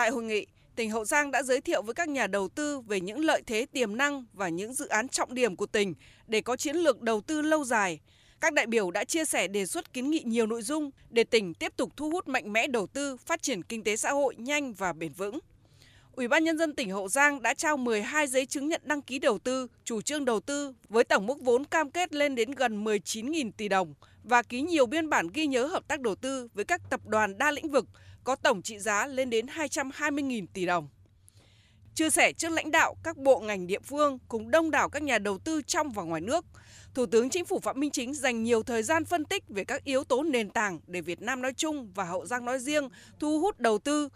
Tại hội nghị, tỉnh Hậu Giang đã giới thiệu với các nhà đầu tư về những lợi thế tiềm năng và những dự án trọng điểm của tỉnh để có chiến lược đầu tư lâu dài. Các đại biểu đã chia sẻ đề xuất kiến nghị nhiều nội dung để tỉnh tiếp tục thu hút mạnh mẽ đầu tư, phát triển kinh tế xã hội nhanh và bền vững. Ủy ban nhân dân tỉnh Hậu Giang đã trao 12 giấy chứng nhận đăng ký đầu tư, chủ trương đầu tư với tổng mức vốn cam kết lên đến gần 19.000 tỷ đồng và ký nhiều biên bản ghi nhớ hợp tác đầu tư với các tập đoàn đa lĩnh vực có tổng trị giá lên đến 220.000 tỷ đồng. Chia sẻ trước lãnh đạo các bộ ngành địa phương cùng đông đảo các nhà đầu tư trong và ngoài nước, Thủ tướng Chính phủ Phạm Minh Chính dành nhiều thời gian phân tích về các yếu tố nền tảng để Việt Nam nói chung và Hậu Giang nói riêng thu hút đầu tư.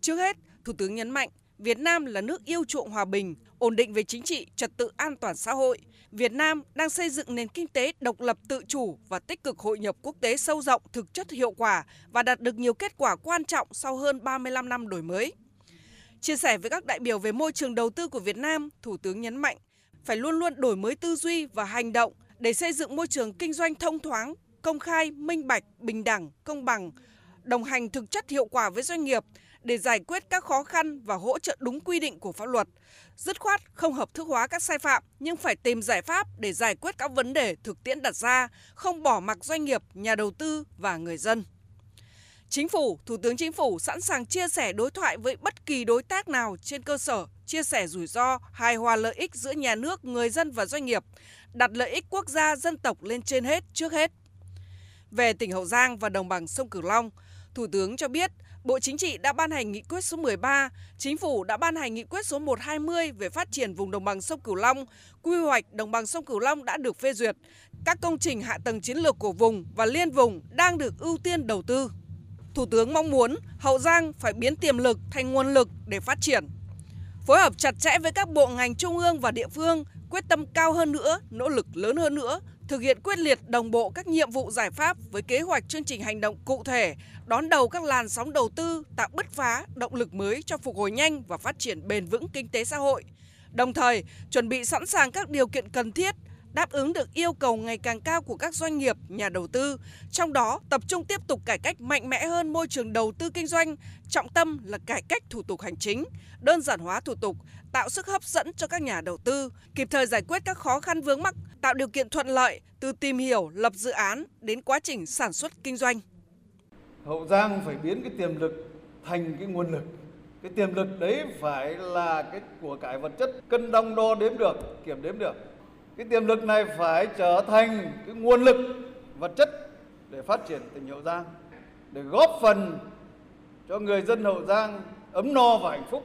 Trước hết, Thủ tướng nhấn mạnh Việt Nam là nước yêu chuộng hòa bình, ổn định về chính trị, trật tự an toàn xã hội. Việt Nam đang xây dựng nền kinh tế độc lập tự chủ và tích cực hội nhập quốc tế sâu rộng, thực chất hiệu quả và đạt được nhiều kết quả quan trọng sau hơn 35 năm đổi mới. Chia sẻ với các đại biểu về môi trường đầu tư của Việt Nam, Thủ tướng nhấn mạnh phải luôn luôn đổi mới tư duy và hành động để xây dựng môi trường kinh doanh thông thoáng, công khai, minh bạch, bình đẳng, công bằng, đồng hành thực chất hiệu quả với doanh nghiệp để giải quyết các khó khăn và hỗ trợ đúng quy định của pháp luật. Dứt khoát không hợp thức hóa các sai phạm nhưng phải tìm giải pháp để giải quyết các vấn đề thực tiễn đặt ra, không bỏ mặc doanh nghiệp, nhà đầu tư và người dân. Chính phủ, Thủ tướng Chính phủ sẵn sàng chia sẻ đối thoại với bất kỳ đối tác nào trên cơ sở chia sẻ rủi ro, hài hòa lợi ích giữa nhà nước, người dân và doanh nghiệp, đặt lợi ích quốc gia dân tộc lên trên hết trước hết. Về tỉnh Hậu Giang và đồng bằng sông Cửu Long, Thủ tướng cho biết Bộ Chính trị đã ban hành nghị quyết số 13, Chính phủ đã ban hành nghị quyết số 120 về phát triển vùng đồng bằng sông Cửu Long, quy hoạch đồng bằng sông Cửu Long đã được phê duyệt. Các công trình hạ tầng chiến lược của vùng và liên vùng đang được ưu tiên đầu tư. Thủ tướng mong muốn Hậu Giang phải biến tiềm lực thành nguồn lực để phát triển. Phối hợp chặt chẽ với các bộ ngành trung ương và địa phương, quyết tâm cao hơn nữa, nỗ lực lớn hơn nữa, thực hiện quyết liệt đồng bộ các nhiệm vụ giải pháp với kế hoạch chương trình hành động cụ thể, đón đầu các làn sóng đầu tư, tạo bứt phá, động lực mới cho phục hồi nhanh và phát triển bền vững kinh tế xã hội. Đồng thời, chuẩn bị sẵn sàng các điều kiện cần thiết đáp ứng được yêu cầu ngày càng cao của các doanh nghiệp, nhà đầu tư, trong đó tập trung tiếp tục cải cách mạnh mẽ hơn môi trường đầu tư kinh doanh, trọng tâm là cải cách thủ tục hành chính, đơn giản hóa thủ tục, tạo sức hấp dẫn cho các nhà đầu tư, kịp thời giải quyết các khó khăn vướng mắc, tạo điều kiện thuận lợi từ tìm hiểu, lập dự án đến quá trình sản xuất kinh doanh. Hậu Giang phải biến cái tiềm lực thành cái nguồn lực. Cái tiềm lực đấy phải là cái của cải vật chất cân đong đo đếm được, kiểm đếm được cái tiềm lực này phải trở thành cái nguồn lực vật chất để phát triển tỉnh Hậu Giang, để góp phần cho người dân Hậu Giang ấm no và hạnh phúc,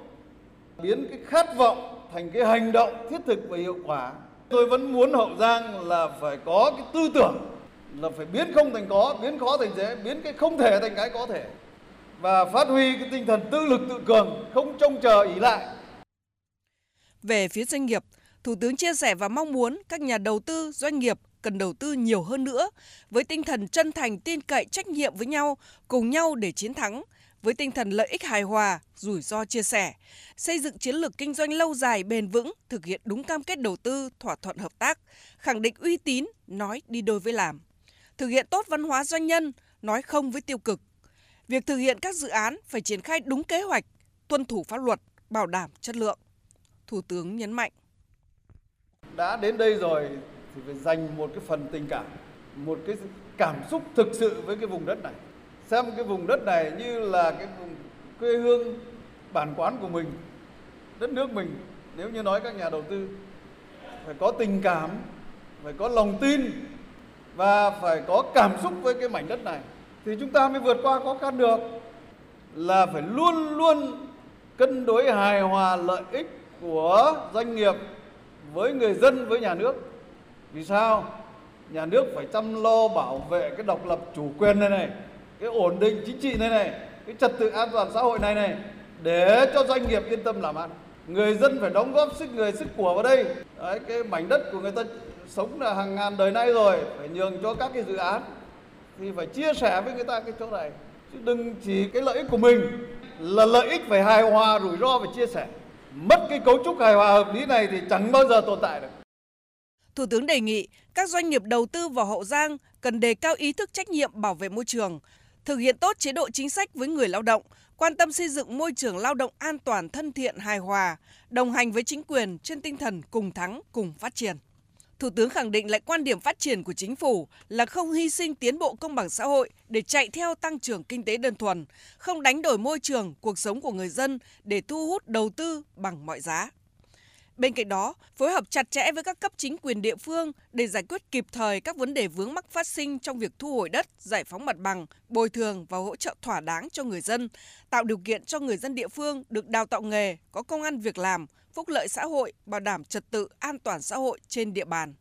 biến cái khát vọng thành cái hành động thiết thực và hiệu quả. Tôi vẫn muốn Hậu Giang là phải có cái tư tưởng, là phải biến không thành có, biến khó thành dễ, biến cái không thể thành cái có thể, và phát huy cái tinh thần tự lực tự cường, không trông chờ ỉ lại. Về phía doanh nghiệp Thủ tướng chia sẻ và mong muốn các nhà đầu tư, doanh nghiệp cần đầu tư nhiều hơn nữa với tinh thần chân thành, tin cậy, trách nhiệm với nhau, cùng nhau để chiến thắng, với tinh thần lợi ích hài hòa, rủi ro chia sẻ, xây dựng chiến lược kinh doanh lâu dài bền vững, thực hiện đúng cam kết đầu tư, thỏa thuận hợp tác, khẳng định uy tín, nói đi đôi với làm. Thực hiện tốt văn hóa doanh nhân, nói không với tiêu cực. Việc thực hiện các dự án phải triển khai đúng kế hoạch, tuân thủ pháp luật, bảo đảm chất lượng. Thủ tướng nhấn mạnh đã đến đây rồi thì phải dành một cái phần tình cảm, một cái cảm xúc thực sự với cái vùng đất này. Xem cái vùng đất này như là cái vùng quê hương, bản quán của mình, đất nước mình. Nếu như nói các nhà đầu tư, phải có tình cảm, phải có lòng tin và phải có cảm xúc với cái mảnh đất này thì chúng ta mới vượt qua khó khăn được. Là phải luôn luôn cân đối hài hòa lợi ích của doanh nghiệp với người dân với nhà nước. Vì sao? Nhà nước phải chăm lo bảo vệ cái độc lập chủ quyền này này cái ổn định chính trị này này cái trật tự an toàn xã hội này này để cho doanh nghiệp yên tâm làm ăn. Người dân phải đóng góp sức người sức của vào đây. Đấy, cái mảnh đất của người ta sống là hàng ngàn đời nay rồi phải nhường cho các cái dự án. Thì phải chia sẻ với người ta cái chỗ này. Chứ đừng chỉ cái lợi ích của mình là lợi ích phải hài hòa rủi ro phải chia sẻ mất cái cấu trúc hài hòa hợp lý này thì chẳng bao giờ tồn tại được. Thủ tướng đề nghị các doanh nghiệp đầu tư vào Hậu Giang cần đề cao ý thức trách nhiệm bảo vệ môi trường, thực hiện tốt chế độ chính sách với người lao động, quan tâm xây dựng môi trường lao động an toàn, thân thiện, hài hòa, đồng hành với chính quyền trên tinh thần cùng thắng, cùng phát triển. Thủ tướng khẳng định lại quan điểm phát triển của chính phủ là không hy sinh tiến bộ công bằng xã hội để chạy theo tăng trưởng kinh tế đơn thuần, không đánh đổi môi trường, cuộc sống của người dân để thu hút đầu tư bằng mọi giá. Bên cạnh đó, phối hợp chặt chẽ với các cấp chính quyền địa phương để giải quyết kịp thời các vấn đề vướng mắc phát sinh trong việc thu hồi đất, giải phóng mặt bằng, bồi thường và hỗ trợ thỏa đáng cho người dân, tạo điều kiện cho người dân địa phương được đào tạo nghề, có công ăn việc làm, phúc lợi xã hội, bảo đảm trật tự an toàn xã hội trên địa bàn.